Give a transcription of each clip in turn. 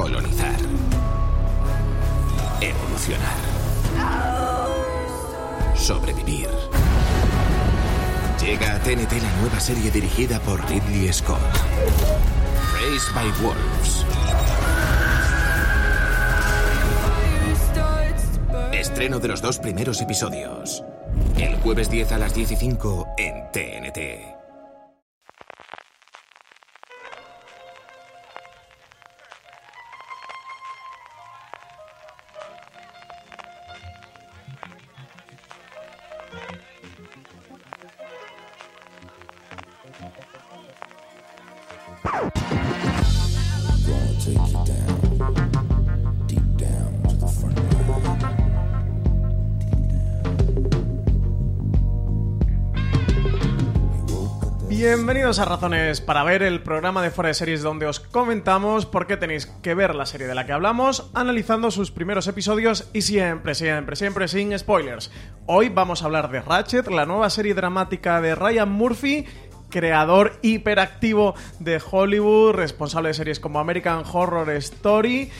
Colonizar. Evolucionar. Sobrevivir. Llega a TNT la nueva serie dirigida por Ridley Scott. Raised by Wolves. Estreno de los dos primeros episodios. El jueves 10 a las 15 en TNT. Bienvenidos a Razones para ver el programa de Fuera de Series donde os comentamos por qué tenéis que ver la serie de la que hablamos, analizando sus primeros episodios y siempre, siempre, siempre sin spoilers. Hoy vamos a hablar de Ratchet, la nueva serie dramática de Ryan Murphy creador hiperactivo de Hollywood, responsable de series como American Horror Story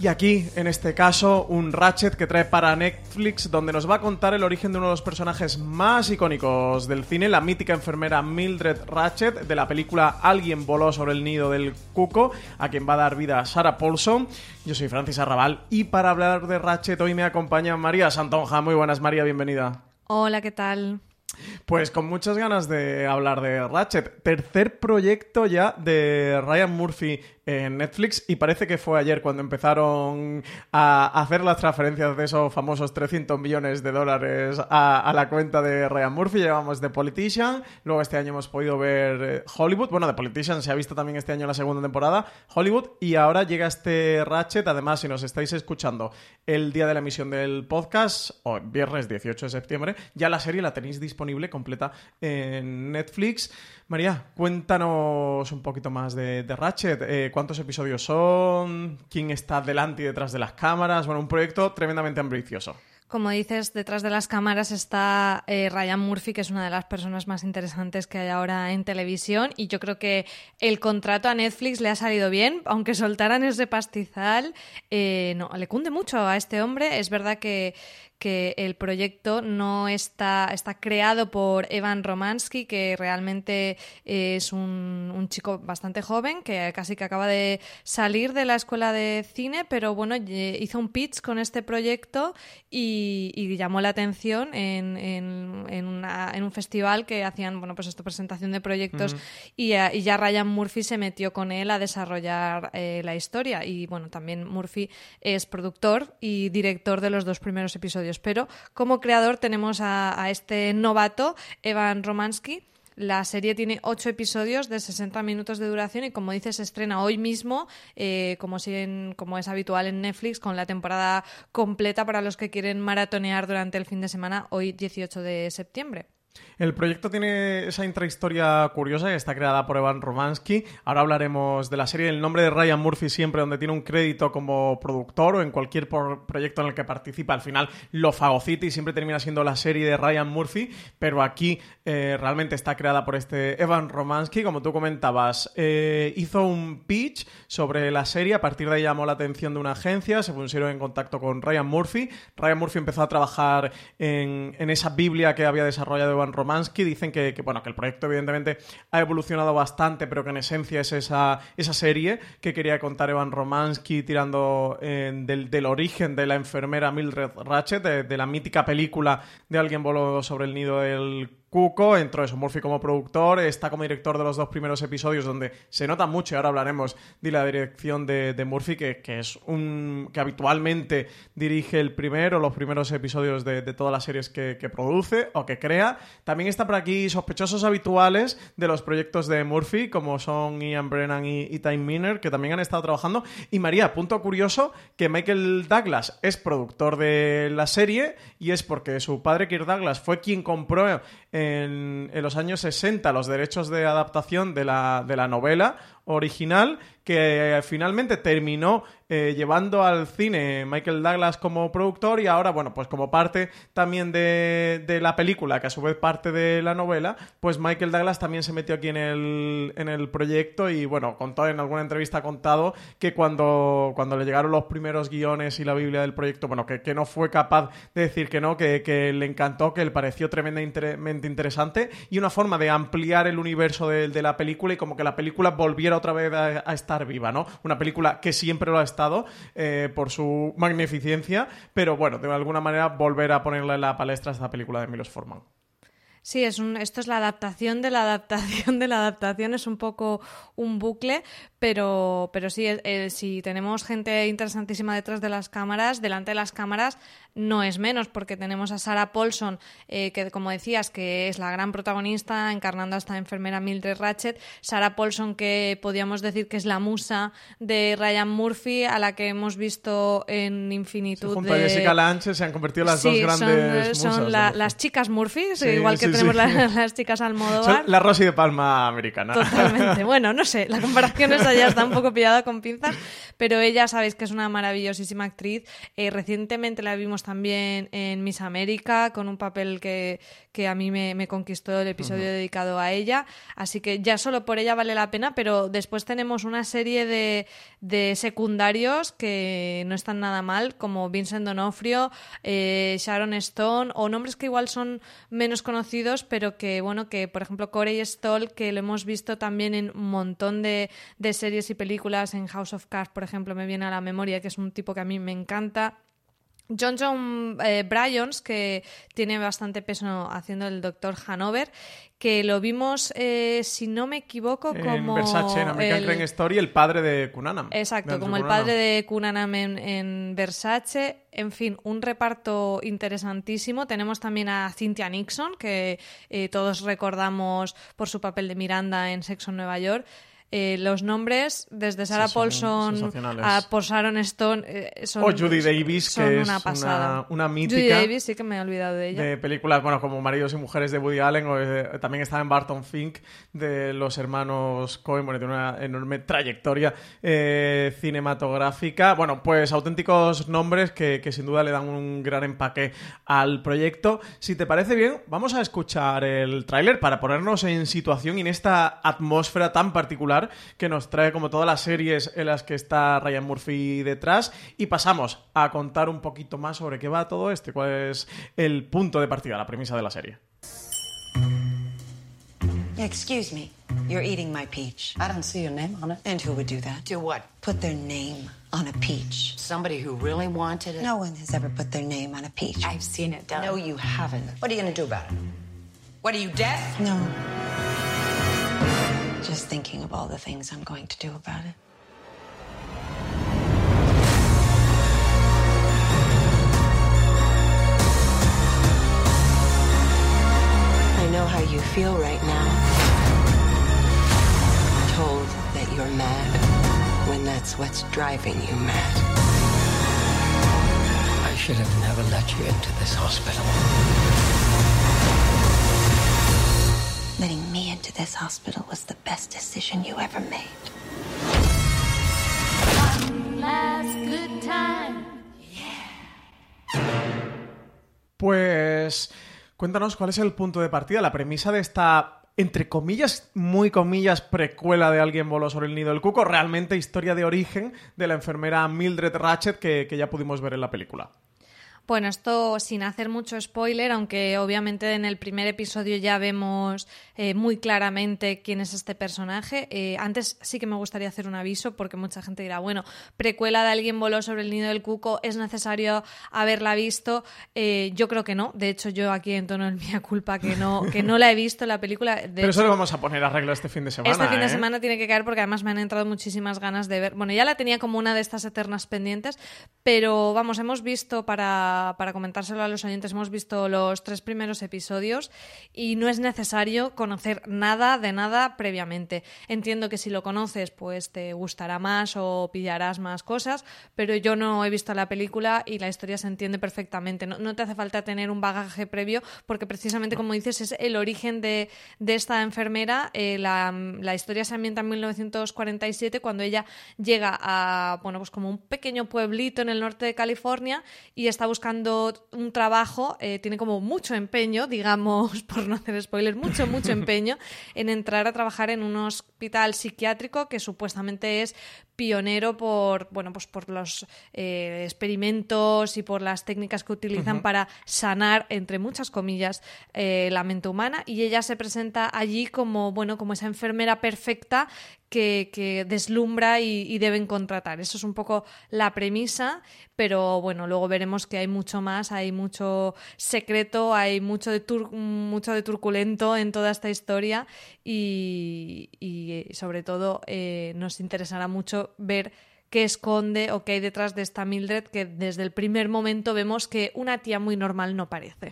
y aquí, en este caso, un Ratchet que trae para Netflix, donde nos va a contar el origen de uno de los personajes más icónicos del cine, la mítica enfermera Mildred Ratchet, de la película Alguien voló sobre el nido del cuco, a quien va a dar vida Sarah Paulson. Yo soy Francis Arrabal y para hablar de Ratchet hoy me acompaña María Santonja. Muy buenas, María, bienvenida. Hola, ¿qué tal? Pues con muchas ganas de hablar de Ratchet. Tercer proyecto ya de Ryan Murphy en Netflix y parece que fue ayer cuando empezaron a hacer las transferencias de esos famosos 300 millones de dólares a, la cuenta de Ryan Murphy. Llevamos The Politician, luego este año hemos podido ver eh, Hollywood. Bueno, The Politician se ha visto también este año la segunda temporada, Hollywood, y ahora llega este Ratchet. Además, si nos estáis escuchando el día de la emisión del podcast, o viernes 18 de septiembre, ya la serie la tenéis disponible completa en Netflix. María, cuéntanos un poquito más de, Ratchet. Eh, ¿Cuántos episodios son? ¿Quién está delante y detrás de las cámaras? Bueno, un proyecto tremendamente ambicioso. Como dices, detrás de las cámaras está eh, Ryan Murphy, que es una de las personas más interesantes que hay ahora en televisión. Y yo creo que el contrato a Netflix le ha salido bien, aunque soltaran ese pastizal. Eh, no, le cunde mucho a este hombre. Es verdad que, que el proyecto no está, está creado por Evan Romansky, que realmente es un, chico bastante joven, que casi que acaba de salir de la escuela de cine, pero bueno, hizo un pitch con este proyecto y, llamó la atención en, en, un festival que hacían, bueno, pues esta presentación de proyectos y, ya Ryan Murphy se metió con él a desarrollar eh, la historia. Y bueno, también Murphy es productor y director de los dos primeros episodios Pero como creador tenemos a, este novato, Evan Romansky, la serie tiene ocho episodios de 60 minutos de duración y, como dices, se estrena hoy mismo, eh, como, como es habitual en Netflix, con la temporada completa para los que quieren maratonear durante el fin de semana, hoy 18 de septiembre. El proyecto tiene esa intrahistoria curiosa que está creada por Evan Romansky. Ahora hablaremos de la serie El nombre de Ryan Murphy siempre, donde tiene un crédito como productor o en cualquier proyecto en el que participa. Al final lo fagocita y siempre termina siendo la serie de Ryan Murphy, pero aquí eh, realmente está creada por este Evan Romansky. Como tú comentabas, eh, hizo un pitch sobre la serie, a partir de ahí llamó la atención de una agencia, se pusieron en contacto con Ryan Murphy. Ryan Murphy empezó a trabajar en, en esa Biblia que había desarrollado Evan Romansky Romansky. Dicen que, bueno, que el proyecto evidentemente ha evolucionado bastante, pero que en esencia es esa, esa serie que quería contar Evan Romansky tirando eh, del, origen de la enfermera Mildred Ratchet, de, la mítica película de Alguien voló sobre el nido del Cuco, entró eso, Murphy como productor, está como director de los dos primeros episodios donde se nota mucho, y ahora hablaremos de la dirección de, Murphy, que, es un que habitualmente dirige el primero, los primeros episodios de, todas las series que, produce o que crea. También está por aquí sospechosos habituales de los proyectos de Murphy, como son Ian Brennan y, y Time Miner, que también han estado trabajando. Y María, punto curioso, que Michael Douglas es productor de la serie y es porque su padre Kirk Douglas fue quien compró en, los años 60 los derechos de adaptación de la, de la novela original que finalmente terminó eh, llevando al cine Michael Douglas como productor y ahora, bueno, pues como parte también de, la película, que a su vez parte de la novela, pues Michael Douglas también se metió aquí en el, en el proyecto y, bueno, contó en alguna entrevista contado que cuando, cuando le llegaron los primeros guiones y la Biblia del proyecto, bueno, que, que no fue capaz de decir que no, que, que, le encantó, que le pareció tremendamente interesante y una forma de ampliar el universo de, de la película y como que la película volviera otra vez a, estar viva, ¿no? Una película que siempre lo ha estado eh, por su magnificencia, pero bueno, de alguna manera volver a ponerla en la palestra esta película de Milos Forman. Sí, es un, esto es la adaptación de la adaptación de la adaptación, es un poco un bucle, pero, pero sí, si tenemos gente interesantísima detrás de las cámaras, delante de las cámaras, no es menos, porque tenemos a Sarah Paulson, eh, que como decías, que es la gran protagonista, encarnando a esta enfermera Mildred Ratchet. Sarah Paulson, que podríamos decir que es la musa de Ryan Murphy, a la que hemos visto en infinitud. junto a Jessica Lange se han convertido las dos grandes son, Son las chicas Murphy, igual que tenemos las, chicas Almodóvar. Son la Rosy de Palma americana. Totalmente. Bueno, no sé, la comparación esa ya está un poco pillada con pinzas, pero ella sabéis que es una maravillosísima actriz. Eh, recientemente la vimos también en Miss América con un papel que, que a mí me, conquistó el episodio dedicado a ella. Así que ya solo por ella vale la pena, pero después tenemos una serie de, de secundarios que no están nada mal, como Vincent Donofrio, eh, Sharon Stone, o nombres que igual son menos conocidos, pero que, bueno, que por ejemplo Corey Stoll, que lo hemos visto también en un montón de, de series y películas, en House of Cards, por ejemplo, me viene a la memoria, que es un tipo que a mí me encanta. John John eh, Bryans, que tiene bastante peso haciendo el Doctor Hanover, que lo vimos, eh, si no me equivoco, como... En Versace, en American Crime Story, el padre de Kunanam. Exacto, como el padre de Kunanam en, Versace. En fin, un reparto interesantísimo. Tenemos también a Cynthia Nixon, que eh, todos recordamos por su papel de Miranda en Sexo en Nueva York. Eh, los nombres, desde Sarah Paulson a por Sharon Stone, eh, son, o Judy Davis, que es una, pasada. Una, mítica. Judy Davis, sí que me he olvidado de ella. De películas, bueno, como Maridos y Mujeres de Woody Allen, o, eh, también estaba en Barton Fink, de los hermanos Coen, bueno, tiene una enorme trayectoria cinematográfica. Bueno, pues auténticos nombres que, que sin duda le dan un gran empaque al proyecto. Si te parece bien, vamos a escuchar el tráiler para ponernos en situación y en esta atmósfera tan particular que nos trae como todas las series en las que está Ryan Murphy detrás y pasamos a contar un poquito más sobre qué va todo esto, cuál es el punto de partida, la premisa de la serie. Excuse me, you're eating my peach. I don't see your name on it. And who would do that? Do what? Put their name on a peach. Somebody who really wanted it? No one has ever put their name on a peach. I've seen it done. No, you haven't. What are you going to do about it? What are you, deaf? No. Just thinking of all the things I'm going to do about it. I know how you feel right now. Told that you're mad when that's what's driving you mad. I should have never let you into this hospital. Letting me into this hospital was the best decision you ever made. Pues cuéntanos cuál es el punto de partida, la premisa de esta, entre comillas, muy comillas, precuela de Alguien voló sobre el nido del cuco, realmente historia de origen de la enfermera Mildred Ratchet que, que ya pudimos ver en la película. Bueno, esto sin hacer mucho spoiler, aunque obviamente en el primer episodio ya vemos eh, muy claramente quién es este personaje. Eh, antes sí que me gustaría hacer un aviso porque mucha gente dirá, bueno, precuela de alguien voló sobre el nido del cuco, ¿es necesario haberla visto? Eh, yo creo que no. De hecho, yo aquí en tono en mía culpa que no, que no la he visto la película. De Pero eso lo vamos a poner arreglo este fin de semana. Este fin de ¿eh? semana tiene que caer porque además me han entrado muchísimas ganas de ver. Bueno, ya la tenía como una de estas eternas pendientes, pero vamos, hemos visto para, para comentárselo a los oyentes, hemos visto los tres primeros episodios y no es necesario conocer nada de nada previamente. Entiendo que si lo conoces, pues te gustará más o pillarás más cosas, pero yo no he visto la película y la historia se entiende perfectamente. No, no te hace falta tener un bagaje previo porque precisamente, como dices, es el origen de, de esta enfermera. Eh, la, la historia se ambienta en 1947 cuando ella llega a, bueno, pues como un pequeño pueblito en el norte de California y está buscando un trabajo, eh, tiene como mucho empeño, digamos, por no hacer spoilers, mucho, mucho empeño en entrar a trabajar en un hospital psiquiátrico que supuestamente es pionero por bueno pues por los eh, experimentos y por las técnicas que utilizan para sanar entre muchas comillas eh, la mente humana. Y ella se presenta allí como bueno como esa enfermera perfecta que, deslumbra y, deben contratar eso es un poco la premisa pero bueno luego veremos que hay mucho más hay mucho secreto hay mucho de tur- mucho de turculento en toda esta historia y, sobre todo eh, nos interesará mucho ver qué esconde o qué hay detrás de esta Mildred que desde el primer momento vemos que una tía muy normal no parece.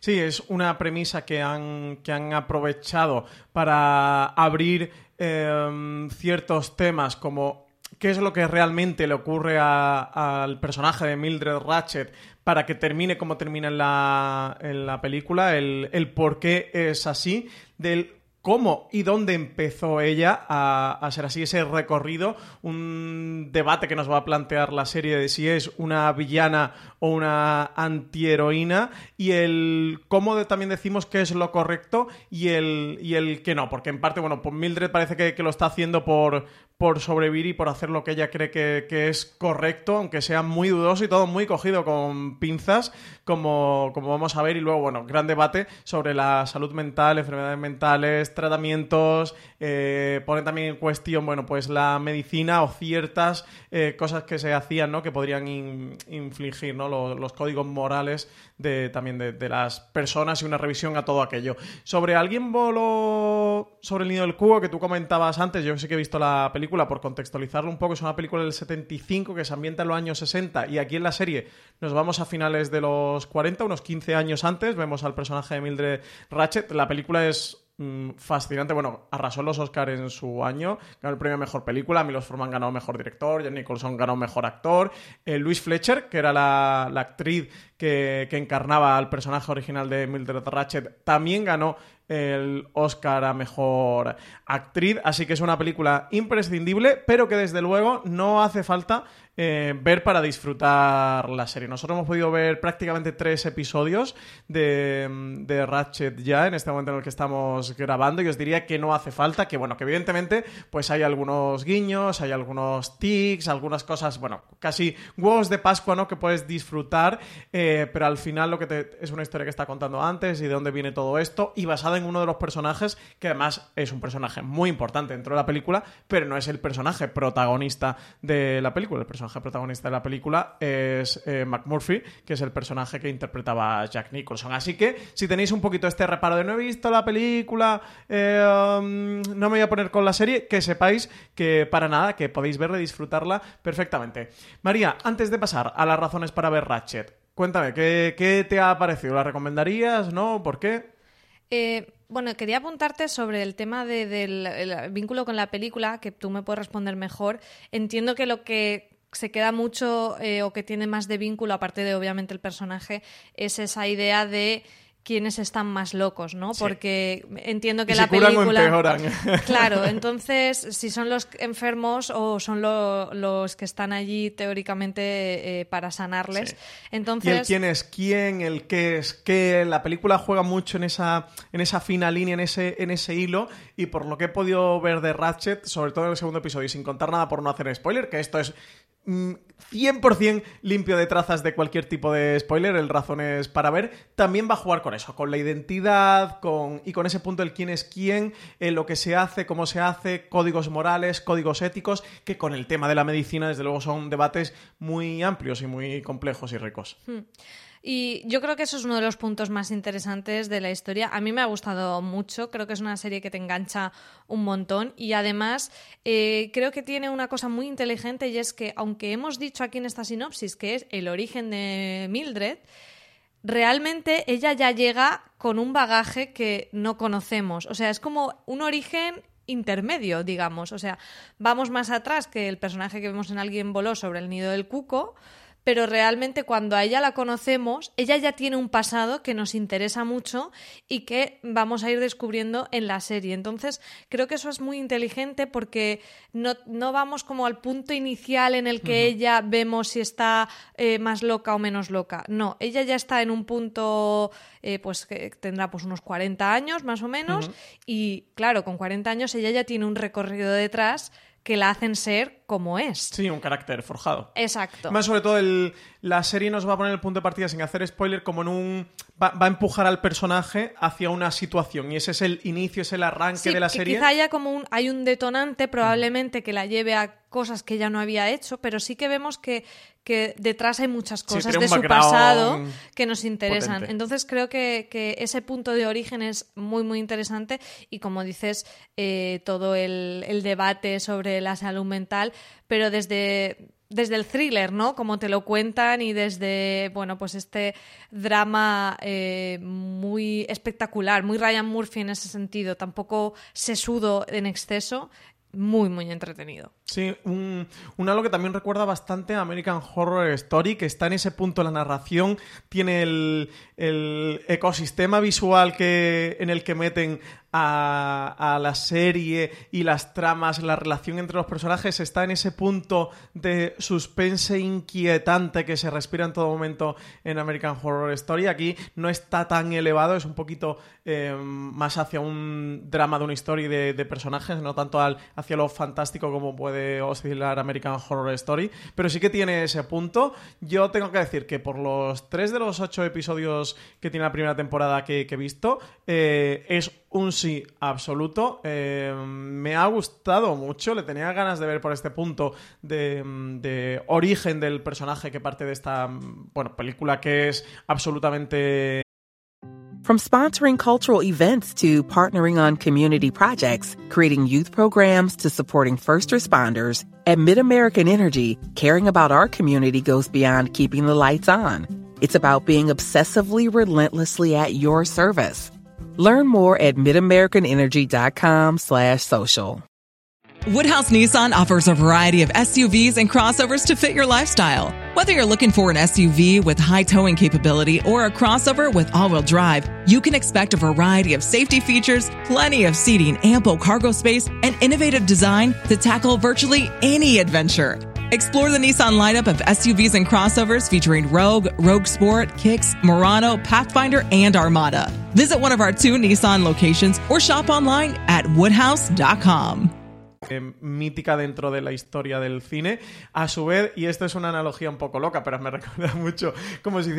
Sí, es una premisa que han, que han aprovechado para abrir em, ciertos temas como qué es lo que realmente le ocurre al personaje de Mildred Ratchet para que termine como termina en la, en la película, el, el por qué es así, del cómo y dónde empezó ella a, a ser así, ese recorrido, un debate que nos va a plantear la serie de si es una villana o una antiheroína y el cómo también decimos que es lo correcto y el, y el que no, porque en parte, bueno, pues Mildred parece que, que lo está haciendo por, por sobrevivir y por hacer lo que ella cree que, que es correcto, aunque sea muy dudoso y todo muy cogido con pinzas, como, como vamos a ver. Y luego, bueno, gran debate sobre la salud mental, enfermedades mentales, tratamientos, eh, pone también en cuestión, bueno, pues la medicina o ciertas eh, cosas que se hacían, ¿no? Que podrían in- infligir, ¿no? Los, códigos morales de, también de, de las personas y una revisión a todo aquello. Sobre alguien voló sobre el nido del cubo que tú comentabas antes, yo sí que he visto la película, por contextualizarlo un poco, es una película del 75 que se ambienta en los años 60 y aquí en la serie nos vamos a finales de los 40, unos 15 años antes, vemos al personaje de Mildred Ratchet, la película es mm, fascinante. Bueno, arrasó los Oscars en su año, ganó el premio a Mejor Película, Milos Forman ganó Mejor Director, Jan Nicholson ganó Mejor Actor, eh, Fletcher, que era la, la actriz que, que encarnaba al personaje original de Mildred Ratchet, también ganó el Oscar a Mejor Actriz, así que es una película imprescindible, pero que desde luego no hace falta eh, ver para disfrutar la serie. Nosotros hemos podido ver prácticamente tres episodios de, de Ratchet ya en este momento en el que estamos grabando y os diría que no hace falta, que bueno, que evidentemente pues hay algunos guiños, hay algunos tics, algunas cosas, bueno, casi huevos de Pascua, ¿no? Que puedes disfrutar, eh, pero al final lo que te, es una historia que está contando antes y de dónde viene todo esto y basada en uno de los personajes que además es un personaje muy importante dentro de la película, pero no es el personaje protagonista de la película. El personaje protagonista de la película es eh, McMurphy, que es el personaje que interpretaba Jack Nicholson. Así que si tenéis un poquito este reparo de no he visto la película, eh, um, no me voy a poner con la serie, que sepáis que para nada, que podéis verla y disfrutarla perfectamente. María, antes de pasar a las razones para ver Ratchet, cuéntame, ¿qué, qué te ha parecido? ¿La recomendarías? ¿No? ¿Por qué? Eh, bueno, quería apuntarte sobre el tema del vínculo con la película, que tú me puedes responder mejor. Entiendo que lo que se queda mucho eh, o que tiene más de vínculo, aparte de obviamente el personaje, es esa idea de quiénes están más locos, ¿no? Porque entiendo que la película. claro, entonces, si son los enfermos o son los que están allí teóricamente eh, para sanarles. Entonces. Y el quién es quién, el qué es qué. La película juega mucho en esa, en esa fina línea, en ese, en ese hilo. Y por lo que he podido ver de Ratchet, sobre todo en el segundo episodio, y sin contar nada por no hacer spoiler, que esto es 100% mm, limpio de trazas de cualquier tipo de spoiler, el razón es para ver, también va a jugar con eso, con la identidad con, y con ese punto del quién es quién, eh, lo que se hace, cómo se hace, códigos morales, códigos éticos, que con el tema de la medicina desde luego son debates muy amplios y muy complejos y ricos. Hmm. Y yo creo que eso es uno de los puntos más interesantes de la historia. A mí me ha gustado mucho, creo que es una serie que te engancha un montón y además eh, creo que tiene una cosa muy inteligente y es que aunque hemos dicho aquí en esta sinopsis que es el origen de Mildred, realmente ella ya llega con un bagaje que no conocemos. O sea, es como un origen intermedio, digamos. O sea, vamos más atrás que el personaje que vemos en Alguien voló sobre el nido del cuco pero realmente cuando a ella la conocemos, ella ya tiene un pasado que nos interesa mucho y que vamos a ir descubriendo en la serie. Entonces, creo que eso es muy inteligente porque no, vamos como al punto inicial en el que ella vemos si está eh, más loca o menos loca. No, ella ya está en un punto, eh, pues que tendrá pues unos 40 años más o menos y claro, con 40 años ella ya tiene un recorrido detrás que la hacen ser como es. Sí, un carácter forjado. Exacto. Más sobre todo el, la serie nos va a poner el punto de partida sin hacer spoiler como en un... Va, a empujar al personaje hacia una situación y ese es el inicio, es el arranque de la serie. Quizá haya como un... hay un detonante probablemente que la lleve a cosas que ella no había hecho, pero sí que vemos que, que detrás hay muchas cosas de su pasado que nos interesan. Entonces creo que, que, ese punto de origen es muy, muy interesante y como dices, eh, todo el, el debate sobre la salud mental, pero desde desde el thriller, ¿no? Como te lo cuentan y desde, bueno, pues este drama eh, muy espectacular, muy Ryan Murphy en ese sentido, tampoco sesudo en exceso, muy, muy entretenido. Sí, un, algo que también recuerda bastante a American Horror Story, que está en ese punto la narración, tiene el, el ecosistema visual que, en el que meten a, la serie y las tramas, la relación entre los personajes está en ese punto de suspense inquietante que se respira en todo momento en American Horror Story. Aquí no está tan elevado, es un poquito eh, más hacia un drama de una historia de, de personajes, no tanto al, hacia lo fantástico como puede oscilar American Horror Story, pero sí que tiene ese punto. Yo tengo que decir que por los tres de los ocho episodios que tiene la primera temporada que, he visto, eh, es un sí absoluto. Eh, me ha gustado mucho, le tenía ganas de ver por este punto de, origen del personaje que parte de esta película que es absolutamente... From sponsoring cultural events to partnering on community projects, creating youth programs to supporting first responders, at MidAmerican Energy, caring about our community goes beyond keeping the lights on. It's about being obsessively relentlessly at your service. Learn more at midamericanenergy.com slash social. Woodhouse Nissan offers a variety of SUVs and crossovers to fit your lifestyle. Whether you're looking for an SUV with high towing capability or a crossover with all-wheel drive, you can expect a variety of safety features, plenty of seating, ample cargo space, and innovative design to tackle virtually any adventure. Explore the Nissan lineup of SUVs and crossovers featuring Rogue, Rogue Sport, Kicks, Murano, Pathfinder, and Armada. Visit one of our two Nissan locations or shop online at woodhouse.com. mítica dentro de la historia del cine. A su vez, y esto es una analogía un poco loca, pero me recuerda mucho como si,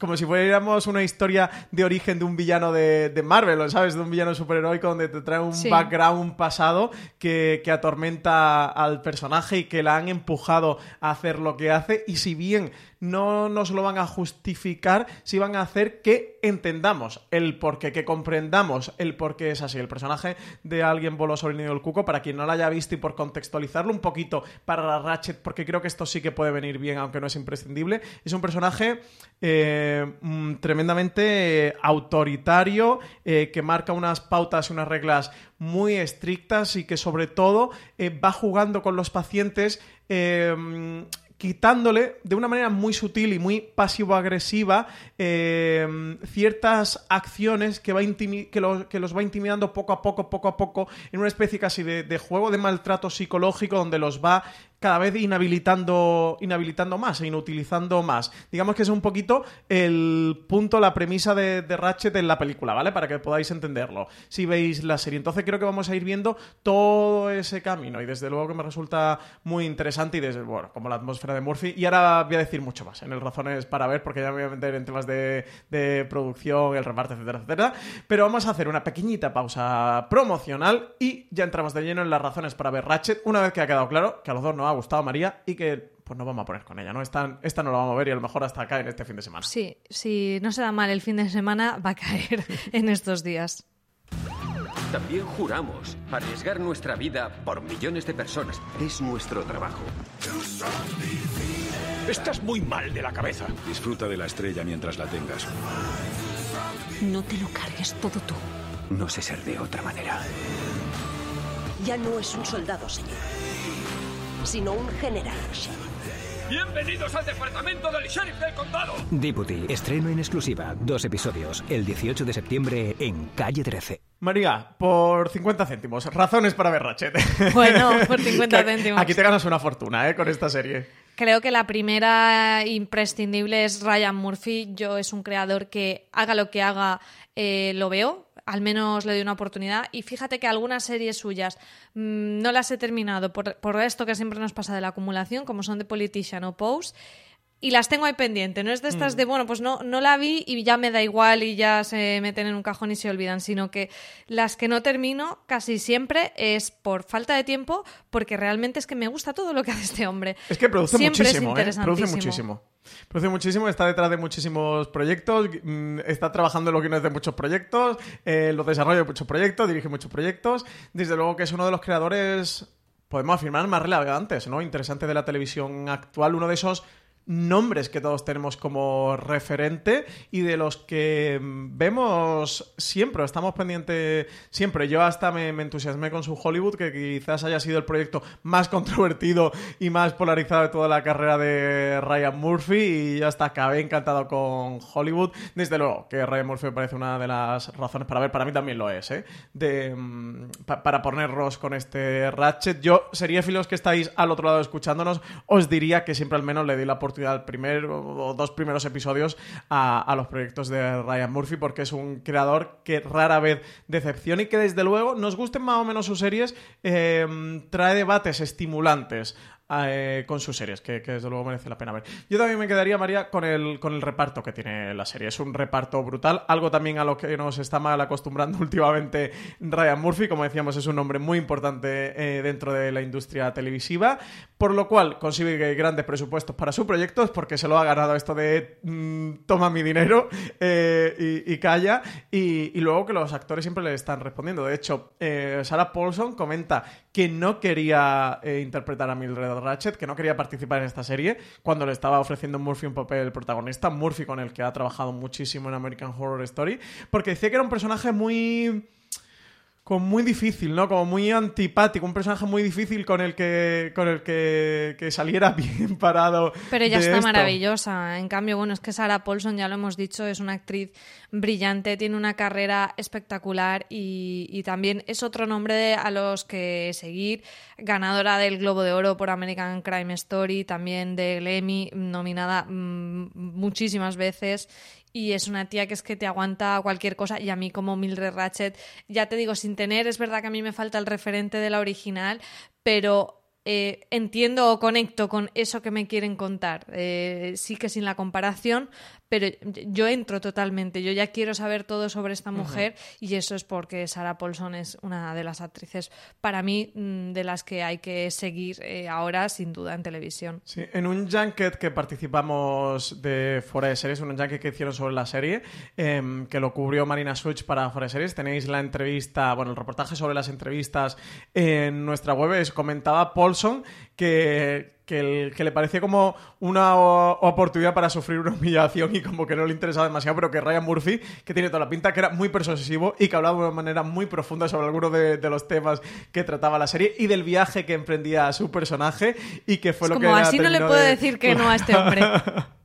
como si fuéramos una historia de origen de un villano de, Marvel, ¿sabes? De un villano superheroico donde te trae un background pasado que, que atormenta al personaje y que la han empujado a hacer lo que hace. Y si bien no nos lo van a justificar, sí van a hacer que entendamos el porqué, que comprendamos el por qué es así. El personaje de alguien voló sobre el nido del cuco, para quien no lo haya visto y por contextualizarlo un poquito para la Ratchet, porque creo que esto sí que puede venir bien, aunque no es imprescindible, es un personaje eh, mm, tremendamente autoritario, eh, que marca unas pautas y unas reglas muy estrictas y que sobre todo eh, va jugando con los pacientes quitándole de una manera muy sutil y muy pasivo-agresiva eh, ciertas acciones que, va que, que, los va intimidando poco a poco, poco a poco, en una especie casi de juego de maltrato psicológico donde los va cada vez inhabilitando, inhabilitando más e inutilizando más. Digamos que es un poquito el punto, la premisa de, de, Ratchet en la película, ¿vale? Para que podáis entenderlo. Si veis la serie. Entonces creo que vamos a ir viendo todo ese camino y desde luego que me resulta muy interesante y desde, bueno, como la atmósfera de Murphy. Y ahora voy a decir mucho más en el Razones para ver, porque ya me voy a meter en temas de, de producción, el reparto, etcétera, etcétera. Pero vamos a hacer una pequeñita pausa promocional y ya entramos de lleno en las razones para ver Ratchet, una vez que ha quedado claro que a los dos no ha gustado María y que pues no vamos a poner con ella, ¿no? Esta, esta no la vamos a ver y a lo mejor hasta acá en este fin de semana. Sí, si no se da mal el fin de semana, va a caer en estos días. También juramos arriesgar nuestra vida por millones de personas. Es nuestro trabajo. Estás muy mal de la cabeza. Disfruta de la estrella mientras la tengas. No te lo cargues todo tú. No sé ser de otra manera. Ya no es un soldado, señor sino un general. Bienvenidos al departamento del sheriff del condado. Deputy, estreno en exclusiva, dos episodios, el 18 de septiembre en Calle 13. María, por 50 céntimos, razones para ver Ratchet. Bueno, por 50 céntimos. Aquí te ganas una fortuna, ¿eh? Con esta serie. Creo que la primera imprescindible es Ryan Murphy. Yo es un creador que haga lo que haga, eh, lo veo al menos le doy una oportunidad. Y fíjate que algunas series suyas mmm, no las he terminado por, por, esto que siempre nos pasa de la acumulación, como son The Politician o Pose. Y las tengo ahí pendiente. No es de estas mm. de, bueno, pues no, no la vi y ya me da igual y ya se meten en un cajón y se olvidan, sino que las que no termino casi siempre es por falta de tiempo, porque realmente es que me gusta todo lo que hace este hombre. Es que produce siempre muchísimo, ¿eh? Produce muchísimo. Produce muchísimo, está detrás de muchísimos proyectos, mm, está trabajando en lo que no es de muchos proyectos, eh, lo desarrolla de muchos proyectos, dirige muchos proyectos. Desde luego que es uno de los creadores, podemos afirmar, más relevantes, ¿no? Interesante de la televisión actual, uno de esos nombres que todos tenemos como referente y de los que vemos siempre, estamos pendientes siempre. Yo hasta me, entusiasmé con su Hollywood, que quizás haya sido el proyecto más controvertido y más polarizado de toda la carrera de Ryan Murphy y ya hasta acabé encantado con Hollywood. Desde luego que Ryan Murphy me parece una de las razones para ver, para mí también lo es, ¿eh? De, pa para ponernos con este Ratchet. Yo, sería filos que estáis al otro lado escuchándonos, os diría que siempre al menos le di la oportunidad al primer o dos primeros episodios a, a, los proyectos de Ryan Murphy porque es un creador que rara vez decepciona y que desde luego nos gusten más o menos sus series eh, trae debates estimulantes eh, con sus series, que, desde luego merece la pena ver. Yo también me quedaría, María, con el, con el reparto que tiene la serie. Es un reparto brutal, algo también a lo que nos está mal acostumbrando últimamente Ryan Murphy, como decíamos, es un nombre muy importante eh, dentro de la industria televisiva, por lo cual consigue grandes presupuestos para sus proyectos, porque se lo ha ganado esto de mmm, toma mi dinero eh, y, calla, y, y, luego que los actores siempre le están respondiendo. De hecho, Sarah Paulson comenta que no quería interpretar a Mildred Ratchet, que no quería participar en esta serie, cuando le estaba ofreciendo Murphy un papel protagonista, Murphy con el que ha trabajado muchísimo en American Horror Story, porque decía que era un personaje muy como muy difícil, ¿no? Como muy antipático, un personaje muy difícil con el que con el que, que saliera bien parado. Pero ella está esto. maravillosa. En cambio, bueno, es que Sarah Paulson, ya lo hemos dicho, es una actriz brillante, tiene una carrera espectacular y, y también es otro nombre a los que seguir. Ganadora del Globo de Oro por American Crime Story, también del Emmy, nominada mmm, muchísimas veces y es una tía que es que te aguanta cualquier cosa y a mí como Mildred Ratchet, ya te digo, sin tener, es verdad que a mí me falta el referente de la original, pero eh, entiendo o conecto con eso que me quieren contar. Eh, sí que sin la comparación, pero yo entro totalmente. Yo ya quiero saber todo sobre esta mujer y eso es porque Sarah Paulson es una de las actrices, para mí, mm, de las que hay que seguir eh, ahora, sin duda, en televisión. Sí, en un junket que participamos de Fuera de Series, un junket que hicieron sobre la serie, em, que lo cubrió Marina Switch para Fuera de Series, tenéis la entrevista, bueno, el reportaje sobre las entrevistas en nuestra web, es, comentaba Paulson que, que, le parecía como una oportunidad para sufrir una humillación y como que no le interesaba demasiado, pero que Ryan Murphy, que tiene toda la pinta, que era muy persuasivo y que hablaba de una manera muy profunda sobre algunos de, los temas que trataba la serie y del viaje que emprendía su personaje y que fue lo como que... así no le puedo decir que no a este hombre.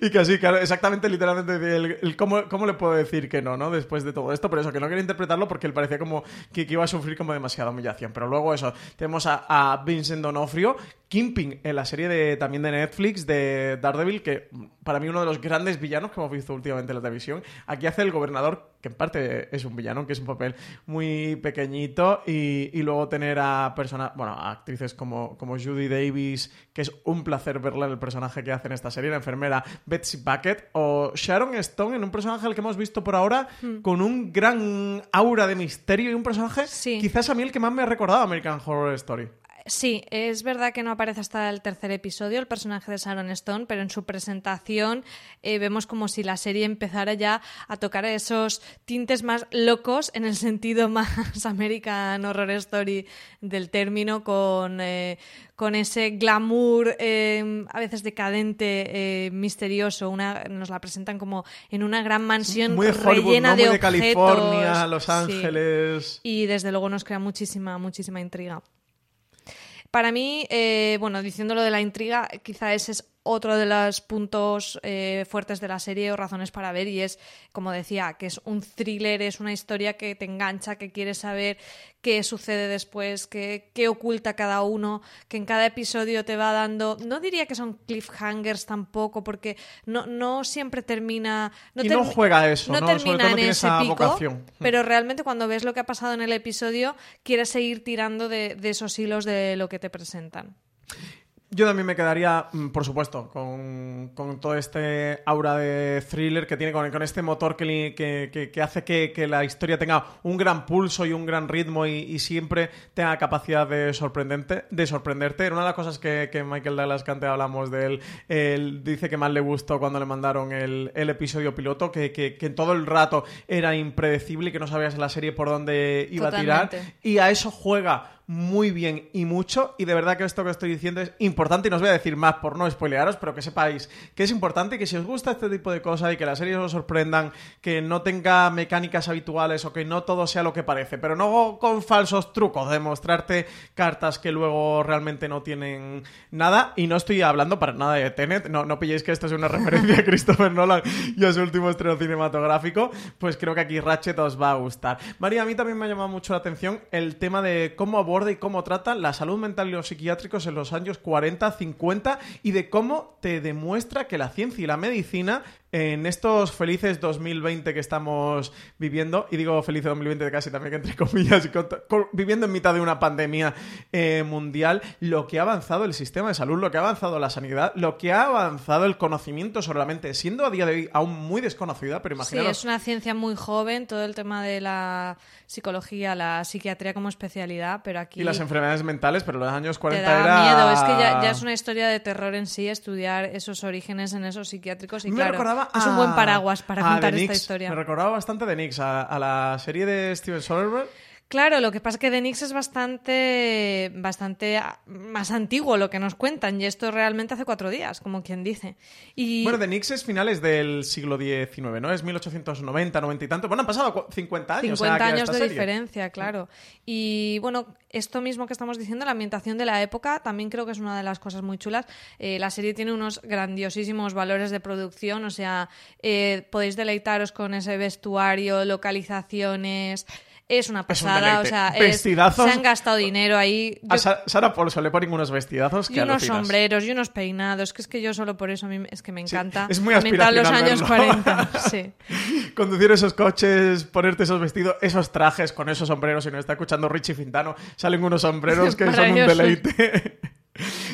y que claro, exactamente, literalmente, el, cómo, le puedo decir que no, ¿no? Después de todo esto, pero eso, que no quería interpretarlo porque él parecía como que, iba a sufrir como demasiada humillación. Pero luego eso, tenemos a, a Vincent Donofrio, Kimping en la serie de, también de Netflix de Daredevil, que para mí uno de los grandes villanos que hemos visto últimamente en la televisión. Aquí hace el gobernador, que en parte es un villano, que es un papel muy pequeñito, y, luego tener a personas, bueno, a actrices como, como Judy Davis, que es un placer verla en el personaje que hace en esta serie, la enfermera Betsy Bucket, o Sharon Stone en un personaje al que hemos visto por ahora hmm. con un gran aura de misterio y un personaje quizás a mí el que más me ha recordado American Horror Story. Sí, es verdad que no aparece hasta el tercer episodio el personaje de Sharon Stone, pero en su presentación eh, vemos como si la serie empezara ya a tocar esos tintes más locos en el sentido más American Horror Story del término, con, eh, con ese glamour eh, a veces decadente, misterioso. Una, nos la presentan como en una gran mansión muy rellena de, de, California, Los Ángeles. Y desde luego nos crea muchísima, muchísima intriga. Para mí, eh, bueno, diciendo lo de la intriga, quizá ese es otro de los puntos eh, fuertes de la serie o razones para ver y es, como decía, que es un thriller, es una historia que te engancha, que quieres saber qué sucede después, qué, qué oculta cada uno, que en cada episodio te va dando, no diría que son cliffhangers tampoco, porque no, no siempre termina... No y no juega eso, no, termina en ese pico, pero realmente cuando ves lo que ha pasado en el episodio, quieres seguir tirando de, de esos hilos de lo que te presentan. Yo también me quedaría, mm, por supuesto, con, todo este aura de thriller que tiene, con, con este motor que, que, hace que, la historia tenga un gran pulso y un gran ritmo y, siempre tenga capacidad de, sorprendente, de sorprenderte. Era una de las cosas que, Michael Douglas Cante hablamos de él. Él dice que más le gustó cuando le mandaron el, episodio piloto, que, en todo el rato era impredecible y que no sabías en la serie por dónde iba a tirar. Y a eso juega muy bien y mucho. Y de verdad que esto que estoy diciendo es importante y no os voy a decir más por no spoilearos, pero que sepáis que es importante y que si os gusta este tipo de cosas y que las series os sorprendan, que no tenga mecánicas habituales o que no todo sea lo que parece, pero no con falsos trucos de mostrarte cartas que luego realmente no tienen nada. Y no estoy hablando para nada de Tenet, no, no pilléis que esto es una referencia a Christopher Nolan y a su último estreno cinematográfico, pues creo que aquí Ratchet os va a gustar. María, a mí también me ha llamado mucho la atención el tema de cómo y cómo trata la salud mental y los psiquiátricos en los años 40, 50 y de cómo te demuestra que la ciencia y la medicina en estos felices 2020 que estamos viviendo, y digo feliz 2020 casi también que entre comillas, viviendo en mitad de una pandemia eh, mundial, lo que ha avanzado el sistema de salud, lo que ha avanzado la sanidad, lo que ha avanzado el conocimiento sobre la mente, siendo a día de hoy aún muy desconocida, pero imaginaos... Sí, es una ciencia muy joven, todo el tema de la psicología, la psiquiatría como especialidad, pero aquí... Y las enfermedades mentales, pero los años 40 te da miedo, es que ya, es una historia de terror en sí estudiar esos orígenes en esos psiquiátricos y claro es un buen paraguas para contar esta historia. Me recordaba bastante de Nix, a, la serie de Steven Soderbergh. Claro, lo que pasa es que The Nix es bastante, bastante más antiguo lo que nos cuentan, y esto realmente hace cuatro días, como quien dice. Y... Bueno, The Nix es finales del siglo XIX, ¿no? Es 1890, 90 y tanto. Bueno, han pasado 50 años. 50 años de diferencia, claro. Y bueno, esto mismo que estamos diciendo, la ambientación de la época, también creo que es una de las cosas muy chulas. Eh, la serie tiene unos grandiosísimos valores de producción, o sea, eh, podéis deleitaros con ese vestuario, localizaciones es una pasada. o sea, se han gastado dinero ahí. A Sara Paulson le ponen unos vestidazos que Y unos sombreros y unos peinados. Que es que yo solo por eso a mí es que me encanta. es muy aspiracional los años 40. sí. Conducir esos coches, ponerte esos vestidos, esos trajes con esos sombreros. Y no está escuchando Richie Fintano, salen unos sombreros que son un deleite.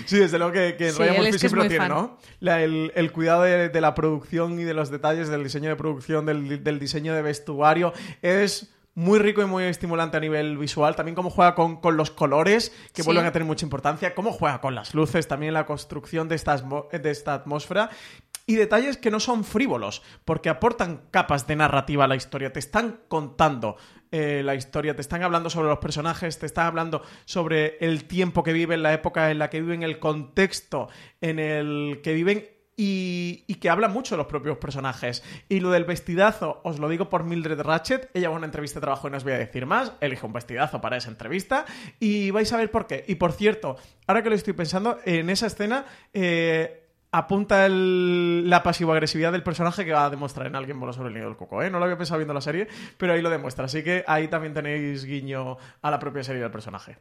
Sí, desde luego que, que Sí, Ryan él Murphy es es siempre lo tiene, fan. ¿no? La- el, el cuidado de, de la producción y de los detalles, del diseño de producción, del, del diseño de vestuario, es muy rico y muy estimulante a nivel visual. También cómo juega con, con los colores, que Sí. vuelven a tener mucha importancia. Cómo juega con las luces, también la construcción de esta, de esta atmósfera. Y detalles que no son frívolos, porque aportan capas de narrativa a la historia. Te están contando eh, la historia, te están hablando sobre los personajes, te están hablando sobre el tiempo que viven, la época en la que viven, el contexto en el que viven y, que habla mucho de los propios personajes. Y lo del vestidazo, os lo digo por Mildred Ratchet, ella va a una entrevista de trabajo y no os voy a decir más, elige un vestidazo para esa entrevista y vais a ver por qué. Y por cierto, ahora que lo estoy pensando, en esa escena... eh, apunta la pasivo-agresividad del personaje que va a demostrar en Alguien voló sobre el nido del coco, ¿eh? No lo había pensado viendo la serie, pero ahí lo demuestra. Así que ahí también tenéis guiño a la propia serie del personaje.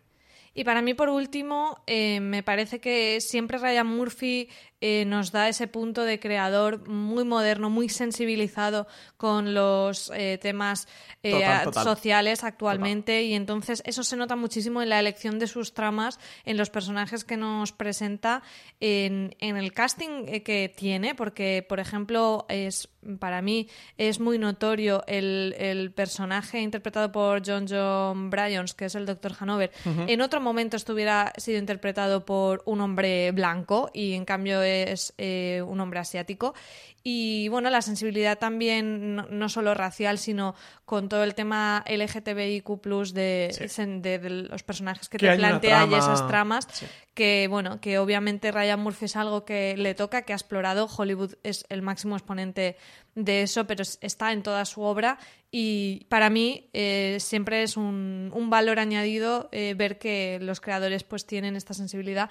Y para mí, por último, eh, me parece que siempre Ryan Murphy eh, nos da ese punto de creador muy moderno, muy sensibilizado con los eh, temas eh, Total, total. sociales actualmente y entonces eso se nota muchísimo en la elección de sus tramas, en los personajes que nos presenta, en, en el casting eh, que tiene, porque, por ejemplo, es para mí es muy notorio el, el personaje interpretado por John John Bryons, que es el Dr. Hanover, en otro momento estuviera sido interpretado por un hombre blanco y en cambio es eh, un hombre asiático. Y bueno, la sensibilidad también, no, no solo racial, sino con todo el tema LGTBIQ, de, de, de los personajes que, Que te plantea y esas tramas, Sí. que bueno, que obviamente Ryan Murphy es algo que le toca, que ha explorado. Hollywood es el máximo exponente de eso, pero es- está en toda su obra. Y para mí eh, siempre es un, un valor añadido eh, ver que los creadores pues tienen esta sensibilidad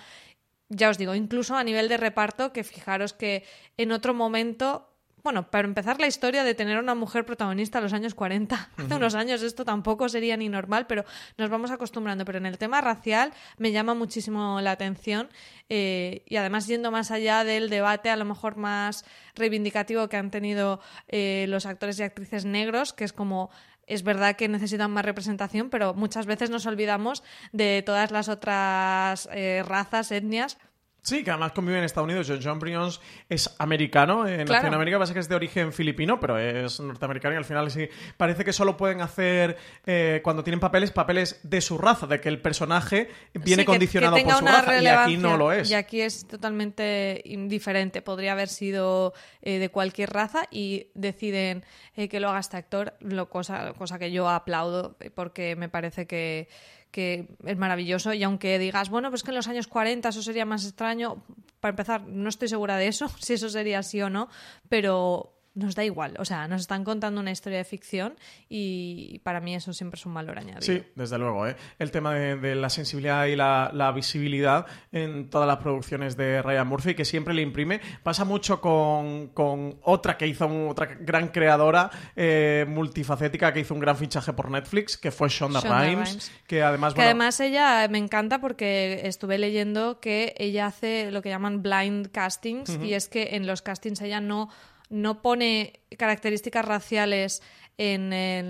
ya os digo, incluso a nivel de reparto, que fijaros que en otro momento, bueno, para empezar la historia de tener una mujer protagonista en los años 40, hace unos años esto tampoco sería ni normal, pero nos vamos acostumbrando. Pero en el tema racial me llama muchísimo la atención eh, y además yendo más allá del debate a lo mejor más reivindicativo que han tenido eh, los actores y actrices negros, que es como es verdad que necesitan más representación, pero muchas veces nos olvidamos de todas las otras eh, razas, etnias. Sí, que además convive en Estados Unidos. John John Brions es americano, eh, nació en América, pasa que es de origen filipino, pero es norteamericano y al final sí. Parece que solo pueden hacer, eh, cuando tienen papeles, papeles de su raza, de que el personaje viene Sí, condicionado que por su raza y aquí no lo es. Y aquí es totalmente indiferente. Podría haber sido eh, de cualquier raza y deciden eh, que lo haga este actor, lo cosa, cosa que yo aplaudo eh, porque me parece que, que es maravilloso. Y aunque digas, bueno, pues que en los años 40 eso sería más extraño, para empezar, no estoy segura de eso, si eso sería así o no, pero nos da igual. O sea, nos están contando una historia de ficción y para mí eso siempre es un valor añadido. Sí, desde luego. ¿eh? El tema de, de la sensibilidad y la, la visibilidad en todas las producciones de Ryan Murphy, que siempre le imprime. Pasa mucho con, con otra que hizo, un- otra gran creadora eh, multifacética que hizo un gran fichaje por Netflix, que fue Shonda, Shonda Rhimes, Rhimes. que además... Que bueno, además ella me encanta porque estuve leyendo que ella hace lo que llaman blind castings y es que en los castings ella no, no pone características raciales en,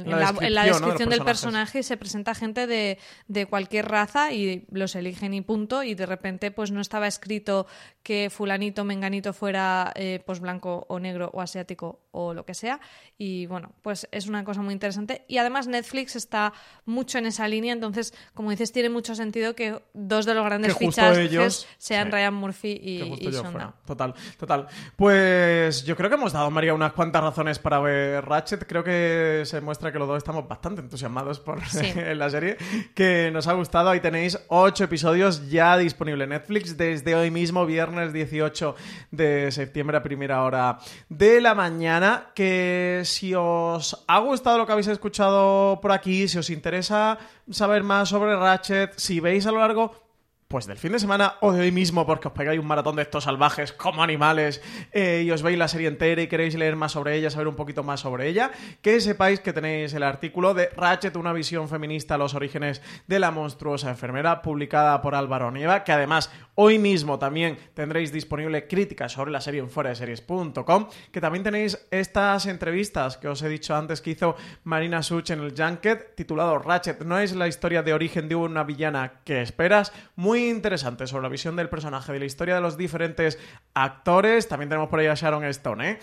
La la, en la descripción, del personaje y se presenta gente de, de cualquier raza y los eligen y punto y de repente pues no estaba escrito que fulanito, menganito fuera eh, pues blanco o negro o asiático o lo que sea y bueno pues es una cosa muy interesante y además Netflix está mucho en esa línea entonces como dices tiene mucho sentido que dos de los grandes fichajes ellos- sean sí. Ryan Murphy y, y Shonda. Total, total. Pues yo creo que hemos dado, María, unas cuantas razones para ver Ratchet. Creo que se muestra que los dos estamos bastante entusiasmados por Sí. la serie, que nos ha gustado. Ahí tenéis ocho episodios ya disponibles en Netflix desde hoy mismo, viernes 18 de septiembre a primera hora de la mañana. Que si os ha gustado lo que habéis escuchado por aquí, si os interesa saber más sobre Ratchet, si veis a lo largo pues del fin de semana o de hoy mismo, porque os pegáis un maratón de estos salvajes como animales eh, y os veis la serie entera y queréis leer más sobre ella, saber un poquito más sobre ella, que sepáis que tenéis el artículo de Ratchet, una visión feminista los orígenes de la monstruosa enfermera, publicada por Álvaro Nieva, que además hoy mismo también tendréis disponible críticas sobre la serie en fuera de series.com, que también tenéis estas entrevistas que os he dicho antes que hizo Marina Such en el Junket, titulado Ratchet, no es la historia de origen de una villana que esperas, muy muy interesante sobre la visión del personaje, de la historia de los diferentes actores. También tenemos por ahí a Sharon Stone, ¿eh?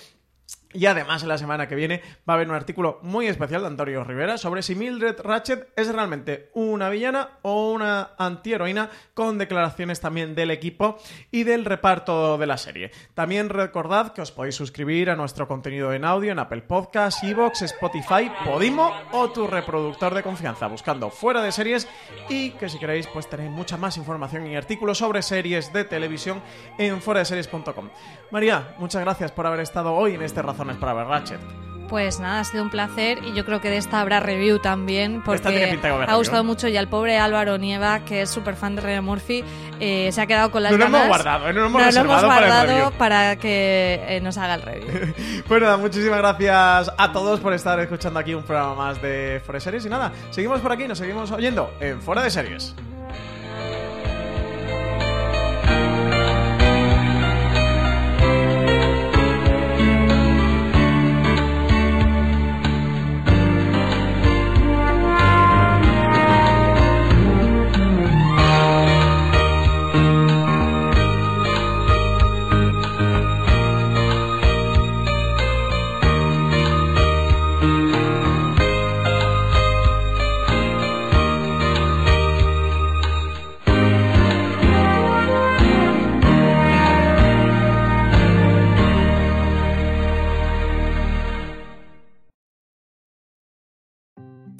Y además, en la semana que viene va a haber un artículo muy especial de Antonio Rivera sobre si Mildred Ratchet es realmente una villana o una antiheroína, con declaraciones también del equipo y del reparto de la serie. También recordad que os podéis suscribir a nuestro contenido en audio en Apple Podcasts, Evox, Spotify, Podimo o tu reproductor de confianza, buscando fuera de series y que si queréis, pues tenéis mucha más información y artículos sobre series de televisión en fueradeseries.com. María, muchas gracias por haber estado hoy en este razón para ver Ratchet. Pues nada, ha sido un placer y yo creo que de esta habrá review también porque ha gustado mucho y al pobre Álvaro Nieva, que es súper fan de Ryan Murphy, eh, se ha quedado con las no ganas. Lo hemos guardado, ¿eh? no lo hemos, no, lo hemos guardado para, que eh, nos haga el review. pues nada, muchísimas gracias a todos por estar escuchando aquí un programa más de de Series y nada, seguimos por aquí, nos seguimos oyendo en Fuera de Series.